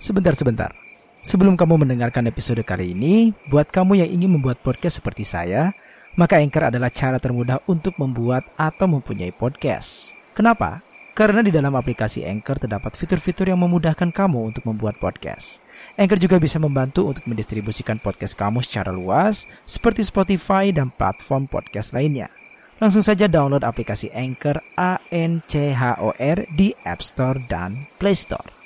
Sebentar-sebentar. Sebelum kamu mendengarkan episode kali ini, buat kamu yang ingin membuat podcast seperti saya, maka Anchor adalah cara termudah untuk membuat atau mempunyai podcast. Kenapa? Karena di dalam aplikasi Anchor terdapat fitur-fitur yang memudahkan kamu untuk membuat podcast. Anchor juga bisa membantu untuk mendistribusikan podcast kamu secara luas, seperti Spotify dan platform podcast lainnya. Langsung saja download aplikasi Anchor A N C H O R di App Store dan Play Store.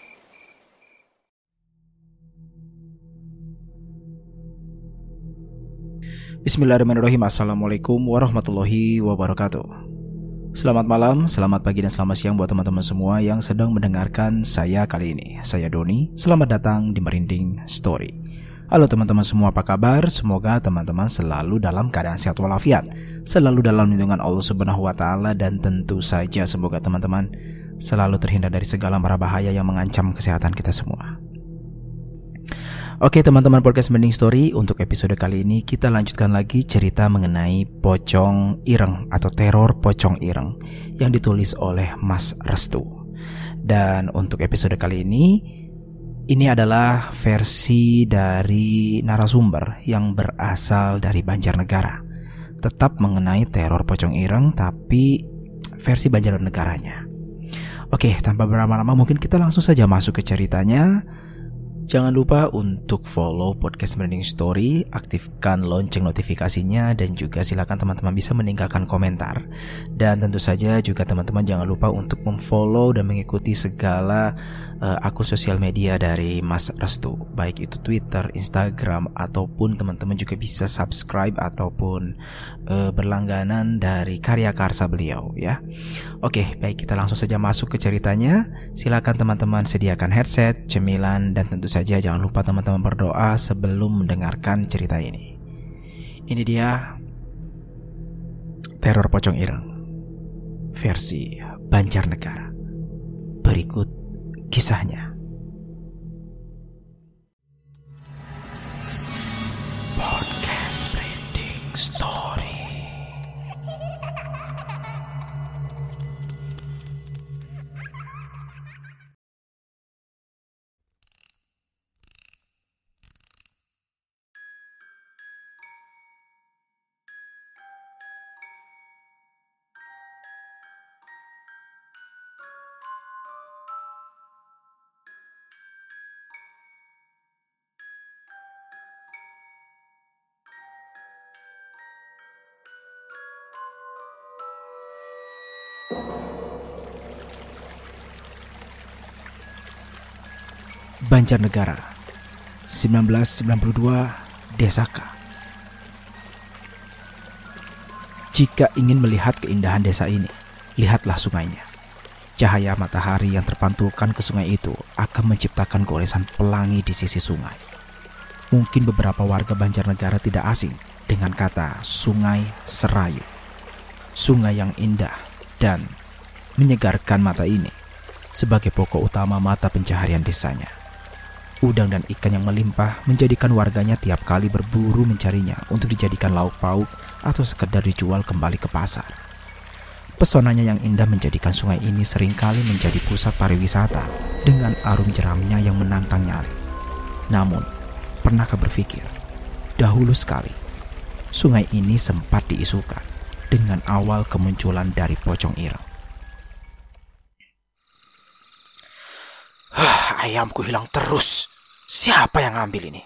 Bismillahirrahmanirrahim. Assalamualaikum warahmatullahi wabarakatuh. Selamat malam, selamat pagi dan selamat siang buat teman-teman semua yang sedang mendengarkan saya kali ini. Saya Doni, selamat datang di Merinding Story. Halo teman-teman semua apa kabar? Semoga teman-teman selalu dalam keadaan sehat walafiat Selalu dalam lindungan Allah subhanahu wa ta'ala Dan tentu saja semoga teman-teman selalu terhindar dari segala mara bahaya yang mengancam kesehatan kita semua Oke teman-teman podcast Mending Story Untuk episode kali ini kita lanjutkan lagi cerita mengenai Pocong Ireng Atau teror Pocong Ireng Yang ditulis oleh Mas Restu. Dan untuk episode kali ini Ini adalah versi dari narasumber Yang berasal dari Banjarnegara. Tetap mengenai teror Pocong Ireng Tapi versi Banjarnegaranya. Oke tanpa berlama-lama mungkin kita langsung saja masuk ke ceritanya Jangan lupa untuk follow podcast Branding Story, aktifkan lonceng notifikasinya dan juga silakan teman-teman bisa meninggalkan komentar. Dan tentu saja juga teman-teman jangan lupa untuk memfollow dan mengikuti segala uh, akun sosial media dari Mas Restu, baik itu Twitter, Instagram ataupun teman-teman juga bisa subscribe ataupun uh, berlangganan dari karya karsa beliau ya. Oke, baik kita langsung saja masuk ke ceritanya. Silakan teman-teman sediakan headset, cemilan dan tentu saja jangan lupa teman-teman berdoa sebelum mendengarkan cerita ini. Ini dia Teror Pocong Ireng versi Banjarnegara. Berikut kisahnya. Banjarnegara 1992 Desaka Jika ingin melihat keindahan desa ini, lihatlah sungainya. Cahaya matahari yang terpantulkan ke sungai itu akan menciptakan goresan pelangi di sisi sungai. Mungkin beberapa warga Banjarnegara tidak asing dengan kata Sungai Serayu. Sungai yang indah dan menyegarkan mata ini sebagai pokok utama mata pencaharian desanya. Udang dan ikan yang melimpah menjadikan warganya tiap kali berburu mencarinya untuk dijadikan lauk pauk atau sekedar dijual kembali ke pasar. Pesonanya yang indah menjadikan sungai ini sering kali menjadi pusat pariwisata dengan arum jeramnya yang menantang nyali. Namun, pernahkah berpikir, dahulu sekali, sungai ini sempat diisukan dengan awal kemunculan dari pocong ireng. Ayamku hilang terus. Siapa yang ngambil ini?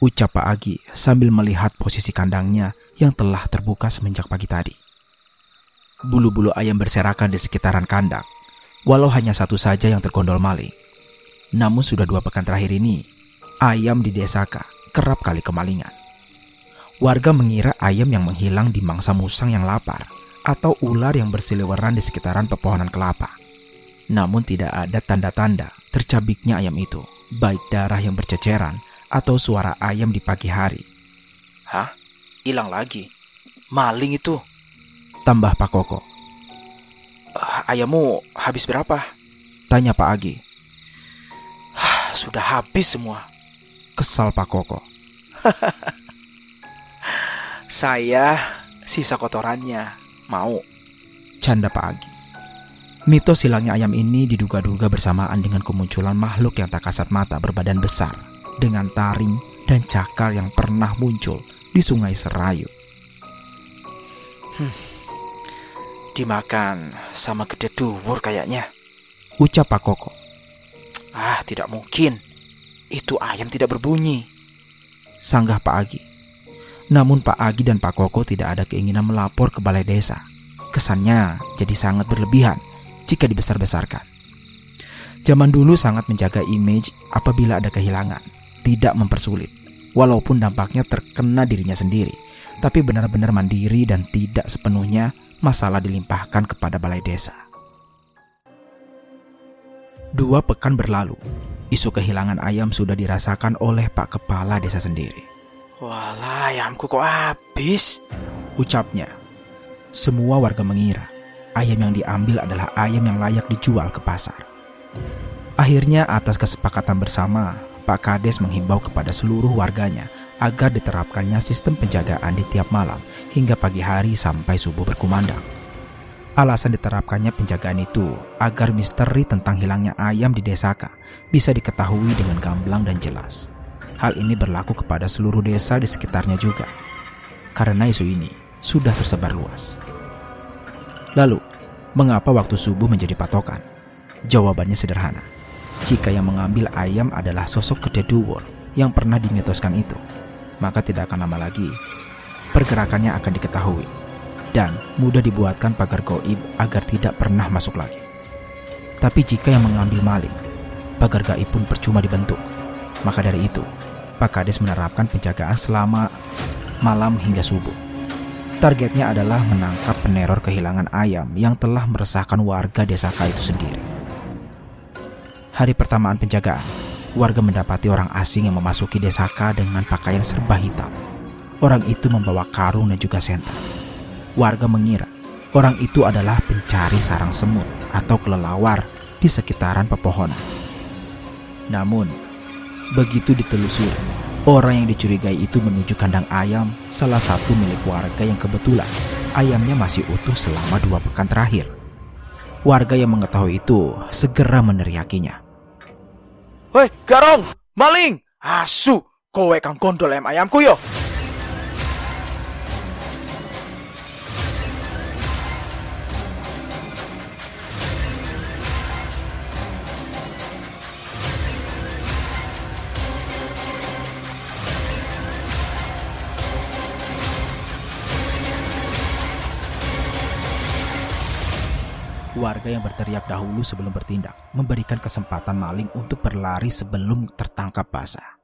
Ucap Pak Agi sambil melihat posisi kandangnya yang telah terbuka semenjak pagi tadi. Bulu-bulu ayam berserakan di sekitaran kandang, walau hanya satu saja yang tergondol maling. Namun sudah dua pekan terakhir ini, ayam di desa K kerap kali kemalingan. Warga mengira ayam yang menghilang di mangsa musang yang lapar atau ular yang bersiliweran di sekitaran pepohonan kelapa. Namun tidak ada tanda-tanda tercabiknya ayam itu baik darah yang berceceran atau suara ayam di pagi hari. Hah? Hilang lagi? Maling itu? Tambah Pak Koko. Uh, ayammu habis berapa? Tanya Pak Agi. Sudah habis semua. Kesal Pak Koko. Saya sisa kotorannya. Mau? Canda Pak Agi. Mitos hilangnya ayam ini diduga-duga bersamaan dengan kemunculan makhluk yang tak kasat mata berbadan besar dengan taring dan cakar yang pernah muncul di sungai Serayu. Hmm, dimakan sama gede duwur kayaknya. Ucap Pak Koko. Ah, tidak mungkin. Itu ayam tidak berbunyi. Sanggah Pak Agi. Namun Pak Agi dan Pak Koko tidak ada keinginan melapor ke balai desa. Kesannya jadi sangat berlebihan jika dibesar-besarkan. Zaman dulu sangat menjaga image apabila ada kehilangan, tidak mempersulit, walaupun dampaknya terkena dirinya sendiri, tapi benar-benar mandiri dan tidak sepenuhnya masalah dilimpahkan kepada balai desa. Dua pekan berlalu, isu kehilangan ayam sudah dirasakan oleh Pak Kepala Desa sendiri. Walah, ayamku kok habis? Ucapnya. Semua warga mengira ayam yang diambil adalah ayam yang layak dijual ke pasar. Akhirnya atas kesepakatan bersama, Pak Kades menghimbau kepada seluruh warganya agar diterapkannya sistem penjagaan di tiap malam hingga pagi hari sampai subuh berkumandang. Alasan diterapkannya penjagaan itu agar misteri tentang hilangnya ayam di Desaka bisa diketahui dengan gamblang dan jelas. Hal ini berlaku kepada seluruh desa di sekitarnya juga. Karena isu ini sudah tersebar luas. Lalu, mengapa waktu subuh menjadi patokan? Jawabannya sederhana. Jika yang mengambil ayam adalah sosok Gede Duwur yang pernah dimitoskan itu, maka tidak akan lama lagi pergerakannya akan diketahui dan mudah dibuatkan pagar goib agar tidak pernah masuk lagi. Tapi jika yang mengambil maling, pagar gaib pun percuma dibentuk. Maka dari itu, Pak Kades menerapkan penjagaan selama malam hingga subuh. Targetnya adalah menangkap peneror kehilangan ayam yang telah meresahkan warga desa K itu sendiri. Hari pertamaan penjagaan, warga mendapati orang asing yang memasuki desa K dengan pakaian serba hitam. Orang itu membawa karung dan juga senter. Warga mengira orang itu adalah pencari sarang semut atau kelelawar di sekitaran pepohonan. Namun, begitu ditelusuri, Orang yang dicurigai itu menuju kandang ayam, salah satu milik warga yang kebetulan ayamnya masih utuh selama dua pekan terakhir. Warga yang mengetahui itu segera meneriakinya. Hei, garong, maling, asu, kowe kang kondol ayam ayamku yo. Warga yang berteriak dahulu sebelum bertindak memberikan kesempatan maling untuk berlari sebelum tertangkap basah.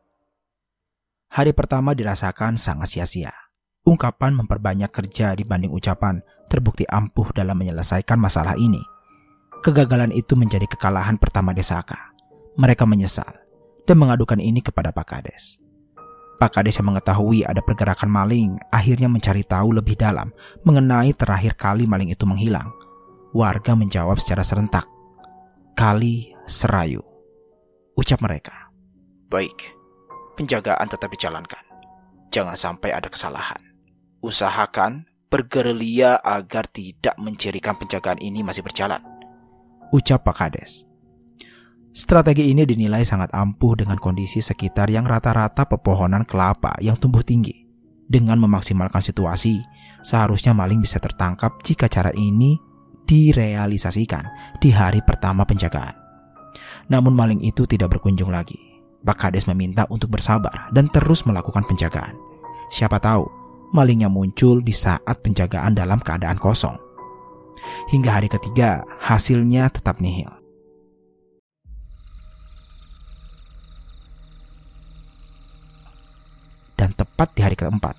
Hari pertama dirasakan sangat sia-sia. Ungkapan memperbanyak kerja dibanding ucapan terbukti ampuh dalam menyelesaikan masalah ini. Kegagalan itu menjadi kekalahan pertama Desaka. Mereka menyesal dan mengadukan ini kepada Pak Kades. Pak Kades yang mengetahui ada pergerakan maling akhirnya mencari tahu lebih dalam mengenai terakhir kali maling itu menghilang Warga menjawab secara serentak. Kali Serayu. Ucap mereka. Baik, penjagaan tetap dijalankan. Jangan sampai ada kesalahan. Usahakan bergerilya agar tidak mencirikan penjagaan ini masih berjalan. Ucap Pak Kades. Strategi ini dinilai sangat ampuh dengan kondisi sekitar yang rata-rata pepohonan kelapa yang tumbuh tinggi. Dengan memaksimalkan situasi, seharusnya maling bisa tertangkap jika cara ini direalisasikan di hari pertama penjagaan. Namun maling itu tidak berkunjung lagi. Pak Kades meminta untuk bersabar dan terus melakukan penjagaan. Siapa tahu malingnya muncul di saat penjagaan dalam keadaan kosong. Hingga hari ketiga, hasilnya tetap nihil. Dan tepat di hari keempat,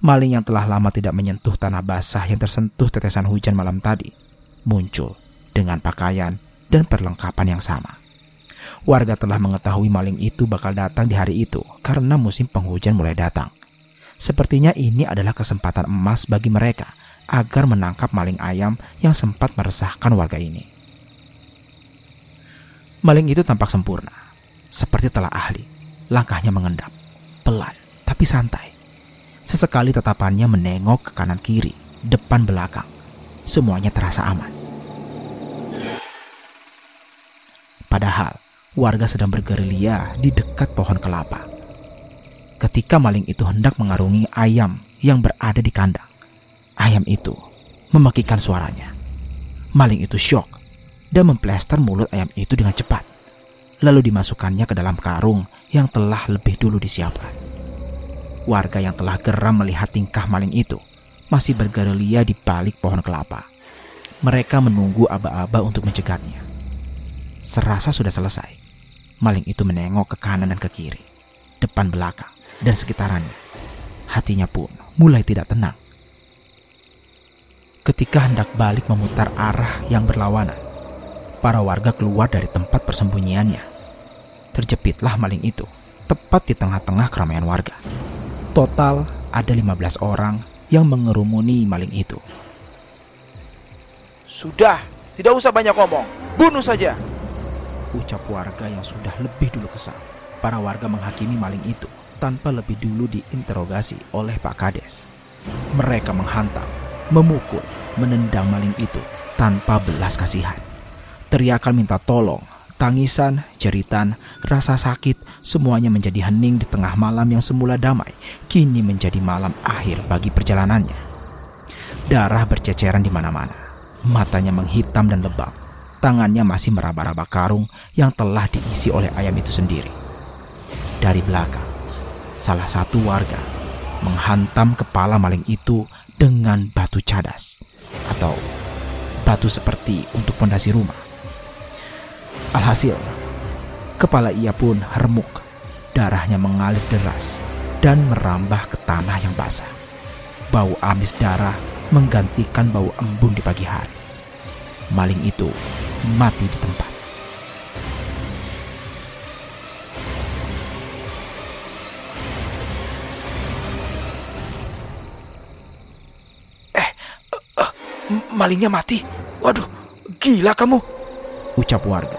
maling yang telah lama tidak menyentuh tanah basah yang tersentuh tetesan hujan malam tadi muncul dengan pakaian dan perlengkapan yang sama. Warga telah mengetahui maling itu bakal datang di hari itu karena musim penghujan mulai datang. Sepertinya ini adalah kesempatan emas bagi mereka agar menangkap maling ayam yang sempat meresahkan warga ini. Maling itu tampak sempurna, seperti telah ahli. Langkahnya mengendap, pelan tapi santai. Sesekali tatapannya menengok ke kanan kiri, depan belakang. Semuanya terasa aman. Padahal warga sedang bergerilya di dekat pohon kelapa. Ketika maling itu hendak mengarungi ayam yang berada di kandang, ayam itu memakikan suaranya. Maling itu syok dan memplester mulut ayam itu dengan cepat, lalu dimasukkannya ke dalam karung yang telah lebih dulu disiapkan. Warga yang telah geram melihat tingkah maling itu masih bergerilya di balik pohon kelapa. Mereka menunggu aba-aba untuk mencegatnya. Serasa sudah selesai, maling itu menengok ke kanan dan ke kiri, depan belakang, dan sekitarannya. Hatinya pun mulai tidak tenang. Ketika hendak balik memutar arah yang berlawanan, para warga keluar dari tempat persembunyiannya. Terjepitlah maling itu, tepat di tengah-tengah keramaian warga. Total ada 15 orang yang mengerumuni maling itu. Sudah, tidak usah banyak ngomong. Bunuh saja ucap warga yang sudah lebih dulu kesal. Para warga menghakimi maling itu tanpa lebih dulu diinterogasi oleh Pak Kades. Mereka menghantam, memukul, menendang maling itu tanpa belas kasihan. Teriakan minta tolong, tangisan, jeritan, rasa sakit, semuanya menjadi hening di tengah malam yang semula damai, kini menjadi malam akhir bagi perjalanannya. Darah berceceran di mana-mana, matanya menghitam dan lebam, tangannya masih meraba-raba karung yang telah diisi oleh ayam itu sendiri. Dari belakang, salah satu warga menghantam kepala maling itu dengan batu cadas atau batu seperti untuk pondasi rumah. Alhasil, kepala ia pun remuk, darahnya mengalir deras dan merambah ke tanah yang basah. Bau amis darah menggantikan bau embun di pagi hari. Maling itu mati di tempat. Eh, uh, uh, malingnya mati. Waduh, gila kamu. Ucap warga.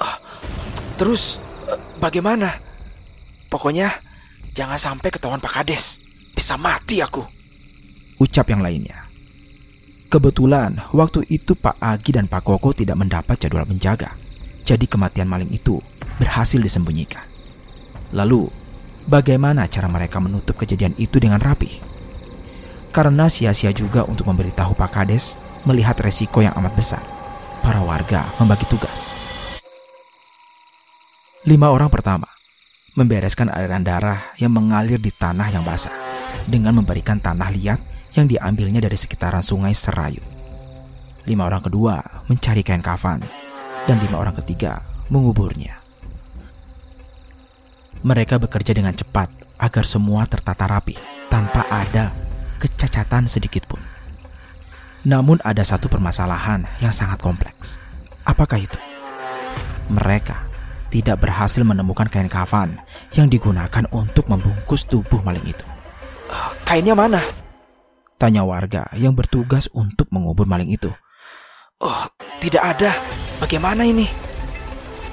Uh, terus, uh, bagaimana? Pokoknya, jangan sampai ketahuan Pak Kades. Bisa mati aku. Ucap yang lainnya. Kebetulan waktu itu Pak Agi dan Pak Koko tidak mendapat jadwal menjaga. Jadi kematian maling itu berhasil disembunyikan. Lalu, bagaimana cara mereka menutup kejadian itu dengan rapi? Karena sia-sia juga untuk memberitahu Pak Kades melihat resiko yang amat besar. Para warga membagi tugas. Lima orang pertama membereskan aliran darah yang mengalir di tanah yang basah dengan memberikan tanah liat yang diambilnya dari sekitaran sungai Serayu. Lima orang kedua mencari kain kafan, dan lima orang ketiga menguburnya. Mereka bekerja dengan cepat agar semua tertata rapi tanpa ada kecacatan sedikit pun. Namun ada satu permasalahan yang sangat kompleks. Apakah itu? Mereka tidak berhasil menemukan kain kafan yang digunakan untuk membungkus tubuh maling itu. Kainnya mana? Tanya warga yang bertugas untuk mengubur maling itu. Oh, tidak ada. Bagaimana ini?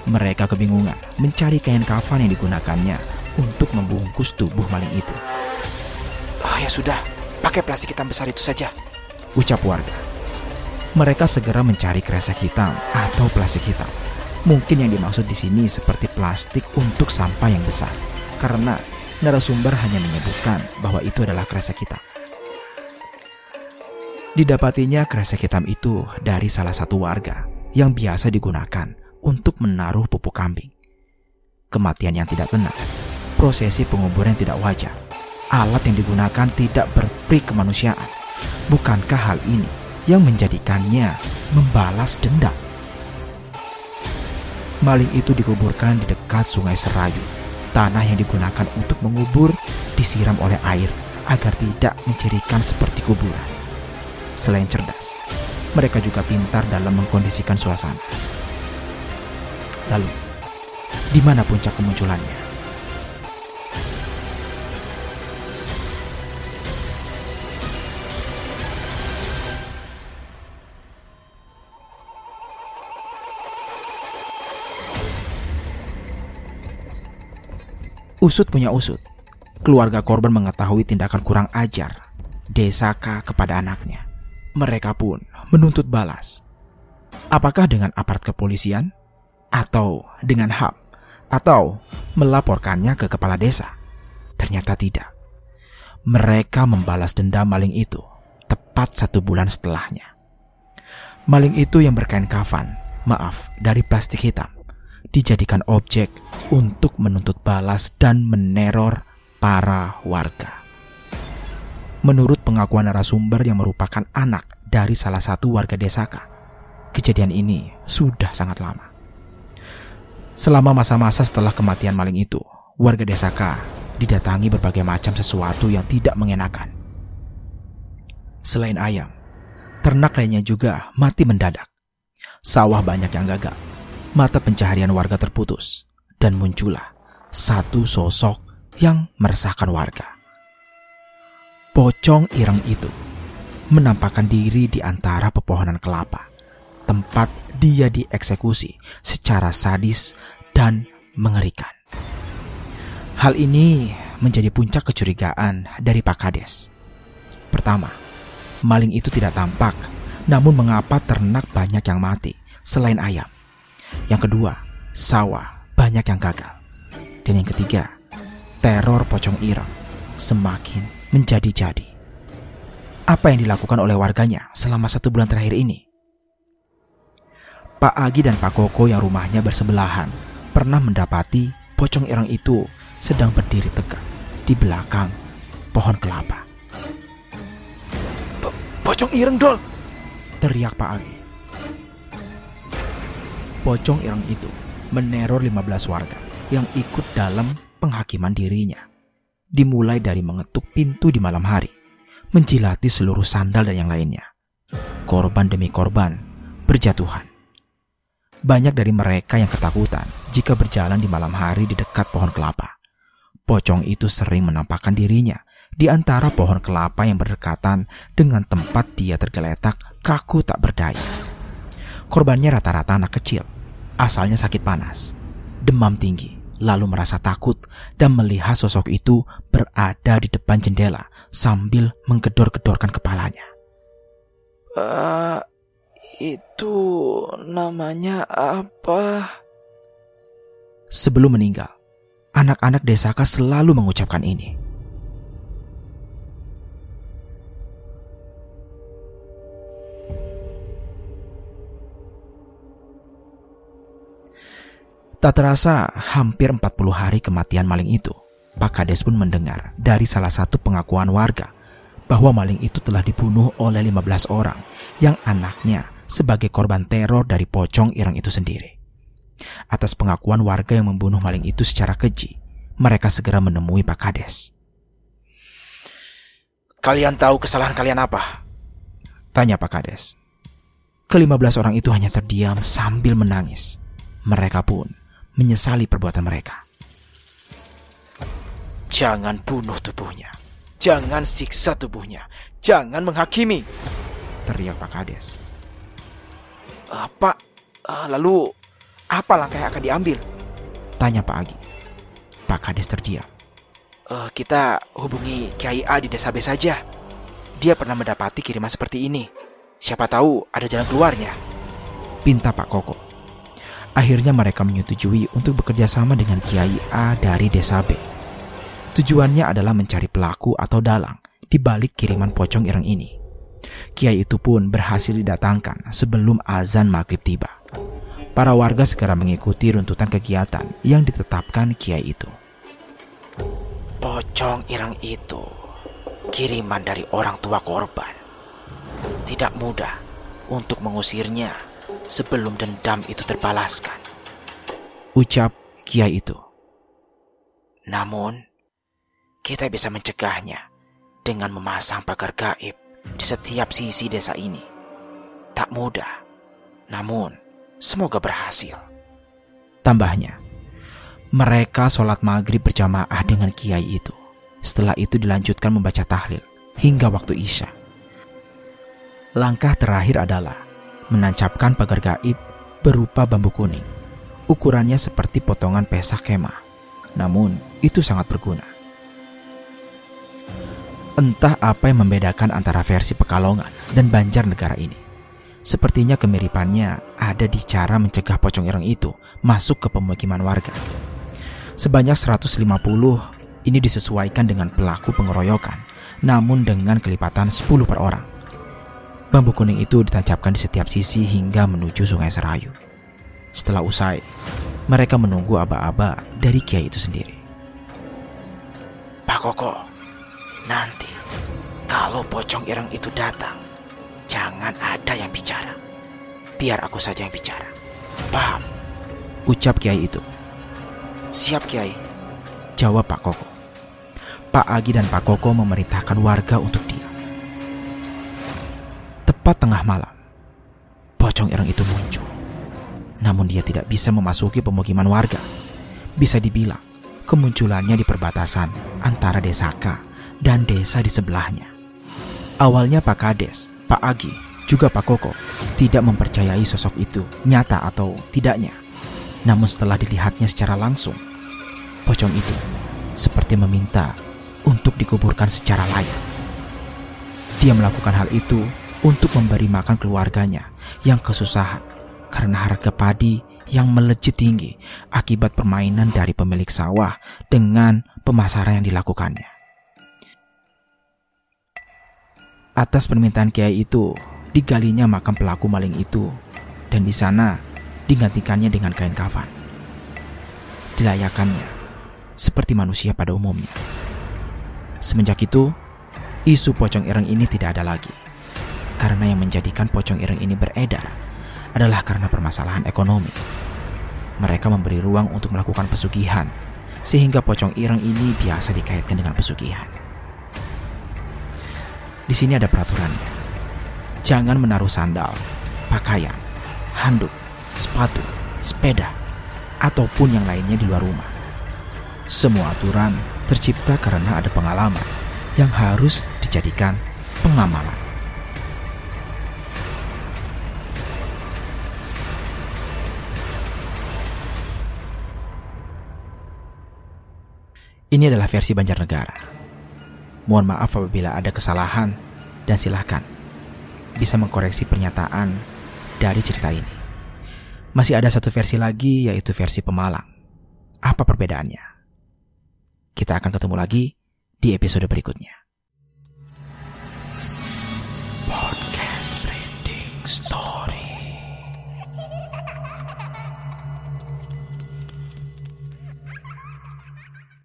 Mereka kebingungan mencari kain kafan yang digunakannya untuk membungkus tubuh maling itu. Oh, ya sudah, pakai plastik hitam besar itu saja. Ucap warga. Mereka segera mencari kresek hitam atau plastik hitam. Mungkin yang dimaksud di sini seperti plastik untuk sampah yang besar, karena narasumber hanya menyebutkan bahwa itu adalah kresek hitam. Didapatinya kresek hitam itu dari salah satu warga yang biasa digunakan untuk menaruh pupuk kambing. Kematian yang tidak benar, prosesi penguburan yang tidak wajar, alat yang digunakan tidak berperi kemanusiaan. Bukankah hal ini yang menjadikannya membalas dendam? Maling itu dikuburkan di dekat sungai Serayu. Tanah yang digunakan untuk mengubur disiram oleh air agar tidak mencirikan seperti kuburan. Selain cerdas, mereka juga pintar dalam mengkondisikan suasana. Lalu, di mana puncak kemunculannya? Usut punya usut. Keluarga korban mengetahui tindakan kurang ajar Desaka kepada anaknya mereka pun menuntut balas. Apakah dengan aparat kepolisian? Atau dengan HAM? Atau melaporkannya ke kepala desa? Ternyata tidak. Mereka membalas dendam maling itu tepat satu bulan setelahnya. Maling itu yang berkain kafan, maaf, dari plastik hitam, dijadikan objek untuk menuntut balas dan meneror para warga. Menurut pengakuan narasumber yang merupakan anak dari salah satu warga desaka, Kejadian ini sudah sangat lama. Selama masa-masa setelah kematian maling itu, warga desa K didatangi berbagai macam sesuatu yang tidak mengenakan. Selain ayam, ternak lainnya juga mati mendadak. Sawah banyak yang gagal, mata pencaharian warga terputus, dan muncullah satu sosok yang meresahkan warga. Pocong ireng itu menampakkan diri di antara pepohonan kelapa tempat dia dieksekusi secara sadis dan mengerikan. Hal ini menjadi puncak kecurigaan dari Pak Kades. Pertama, maling itu tidak tampak, namun mengapa ternak banyak yang mati selain ayam? Yang kedua, sawah banyak yang gagal. Dan yang ketiga, teror pocong irang semakin menjadi-jadi. Apa yang dilakukan oleh warganya selama satu bulan terakhir ini? Pak Agi dan Pak Koko yang rumahnya bersebelahan pernah mendapati pocong ireng itu sedang berdiri tegak di belakang pohon kelapa. Pocong ireng, Dol! Teriak Pak Agi. Pocong ireng itu meneror 15 warga yang ikut dalam penghakiman dirinya. Dimulai dari mengetuk pintu di malam hari, menjilati seluruh sandal dan yang lainnya. Korban demi korban berjatuhan. Banyak dari mereka yang ketakutan jika berjalan di malam hari di dekat pohon kelapa. Pocong itu sering menampakkan dirinya di antara pohon kelapa yang berdekatan dengan tempat dia tergeletak kaku tak berdaya. Korbannya rata-rata anak kecil, asalnya sakit panas, demam tinggi, lalu merasa takut dan melihat sosok itu berada di depan jendela sambil menggedor-gedorkan kepalanya. Uh, itu namanya apa? Sebelum meninggal, anak-anak Desaka selalu mengucapkan ini. Tak terasa hampir 40 hari kematian maling itu, Pak Kades pun mendengar dari salah satu pengakuan warga bahwa maling itu telah dibunuh oleh 15 orang yang anaknya sebagai korban teror dari pocong ireng itu sendiri. Atas pengakuan warga yang membunuh maling itu secara keji, mereka segera menemui Pak Kades. Kalian tahu kesalahan kalian apa? Tanya Pak Kades. Kelima belas orang itu hanya terdiam sambil menangis. Mereka pun menyesali perbuatan mereka. Jangan bunuh tubuhnya. Jangan siksa tubuhnya. Jangan menghakimi. Teriak Pak Kades. Apa? Uh, lalu apa langkah yang akan diambil? Tanya Pak Agi. Pak Kades terdiam. Uh, kita hubungi Kiai A di desa B saja. Dia pernah mendapati kiriman seperti ini. Siapa tahu ada jalan keluarnya. Pinta Pak Koko. Akhirnya mereka menyetujui untuk bekerja sama dengan Kiai A dari desa B. Tujuannya adalah mencari pelaku atau dalang di balik kiriman pocong ireng ini. Kiai itu pun berhasil didatangkan sebelum azan maghrib tiba. Para warga segera mengikuti runtutan kegiatan yang ditetapkan Kiai itu. Pocong irang itu kiriman dari orang tua korban. Tidak mudah untuk mengusirnya sebelum dendam itu terbalaskan. Ucap Kiai itu. Namun, kita bisa mencegahnya dengan memasang pagar gaib di setiap sisi desa ini. Tak mudah, namun semoga berhasil. Tambahnya, mereka sholat maghrib berjamaah dengan kiai itu. Setelah itu dilanjutkan membaca tahlil hingga waktu isya. Langkah terakhir adalah menancapkan pagar gaib berupa bambu kuning. Ukurannya seperti potongan pesak kemah. Namun, itu sangat berguna. Entah apa yang membedakan antara versi Pekalongan dan Banjar negara ini. Sepertinya kemiripannya ada di cara mencegah pocong ireng itu masuk ke pemukiman warga. Sebanyak 150 ini disesuaikan dengan pelaku pengeroyokan, namun dengan kelipatan 10 per orang. Bambu kuning itu ditancapkan di setiap sisi hingga menuju sungai Serayu. Setelah usai, mereka menunggu aba-aba dari kiai itu sendiri. Pak Koko, nanti kalau pocong ireng itu datang, jangan ada yang bicara. Biar aku saja yang bicara. Paham? Ucap kiai itu. Siap kiai. Jawab Pak Koko. Pak Agi dan Pak Koko memerintahkan warga untuk. Tepat tengah malam, pocong ireng itu muncul. Namun dia tidak bisa memasuki pemukiman warga. Bisa dibilang, kemunculannya di perbatasan antara desa K dan desa di sebelahnya. Awalnya Pak Kades, Pak Agi, juga Pak Koko tidak mempercayai sosok itu nyata atau tidaknya. Namun setelah dilihatnya secara langsung, pocong itu seperti meminta untuk dikuburkan secara layak. Dia melakukan hal itu untuk memberi makan keluarganya yang kesusahan karena harga padi yang melejit tinggi akibat permainan dari pemilik sawah dengan pemasaran yang dilakukannya. Atas permintaan kiai itu, digalinya makam pelaku maling itu dan di sana digantikannya dengan kain kafan. Dilayakannya seperti manusia pada umumnya. Semenjak itu, isu pocong ireng ini tidak ada lagi karena yang menjadikan pocong ireng ini beredar adalah karena permasalahan ekonomi. Mereka memberi ruang untuk melakukan pesugihan, sehingga pocong ireng ini biasa dikaitkan dengan pesugihan. Di sini ada peraturannya. Jangan menaruh sandal, pakaian, handuk, sepatu, sepeda, ataupun yang lainnya di luar rumah. Semua aturan tercipta karena ada pengalaman yang harus dijadikan pengamalan. Ini adalah versi Banjarnegara. Mohon maaf apabila ada kesalahan dan silahkan bisa mengkoreksi pernyataan dari cerita ini. Masih ada satu versi lagi yaitu versi Pemalang. Apa perbedaannya? Kita akan ketemu lagi di episode berikutnya.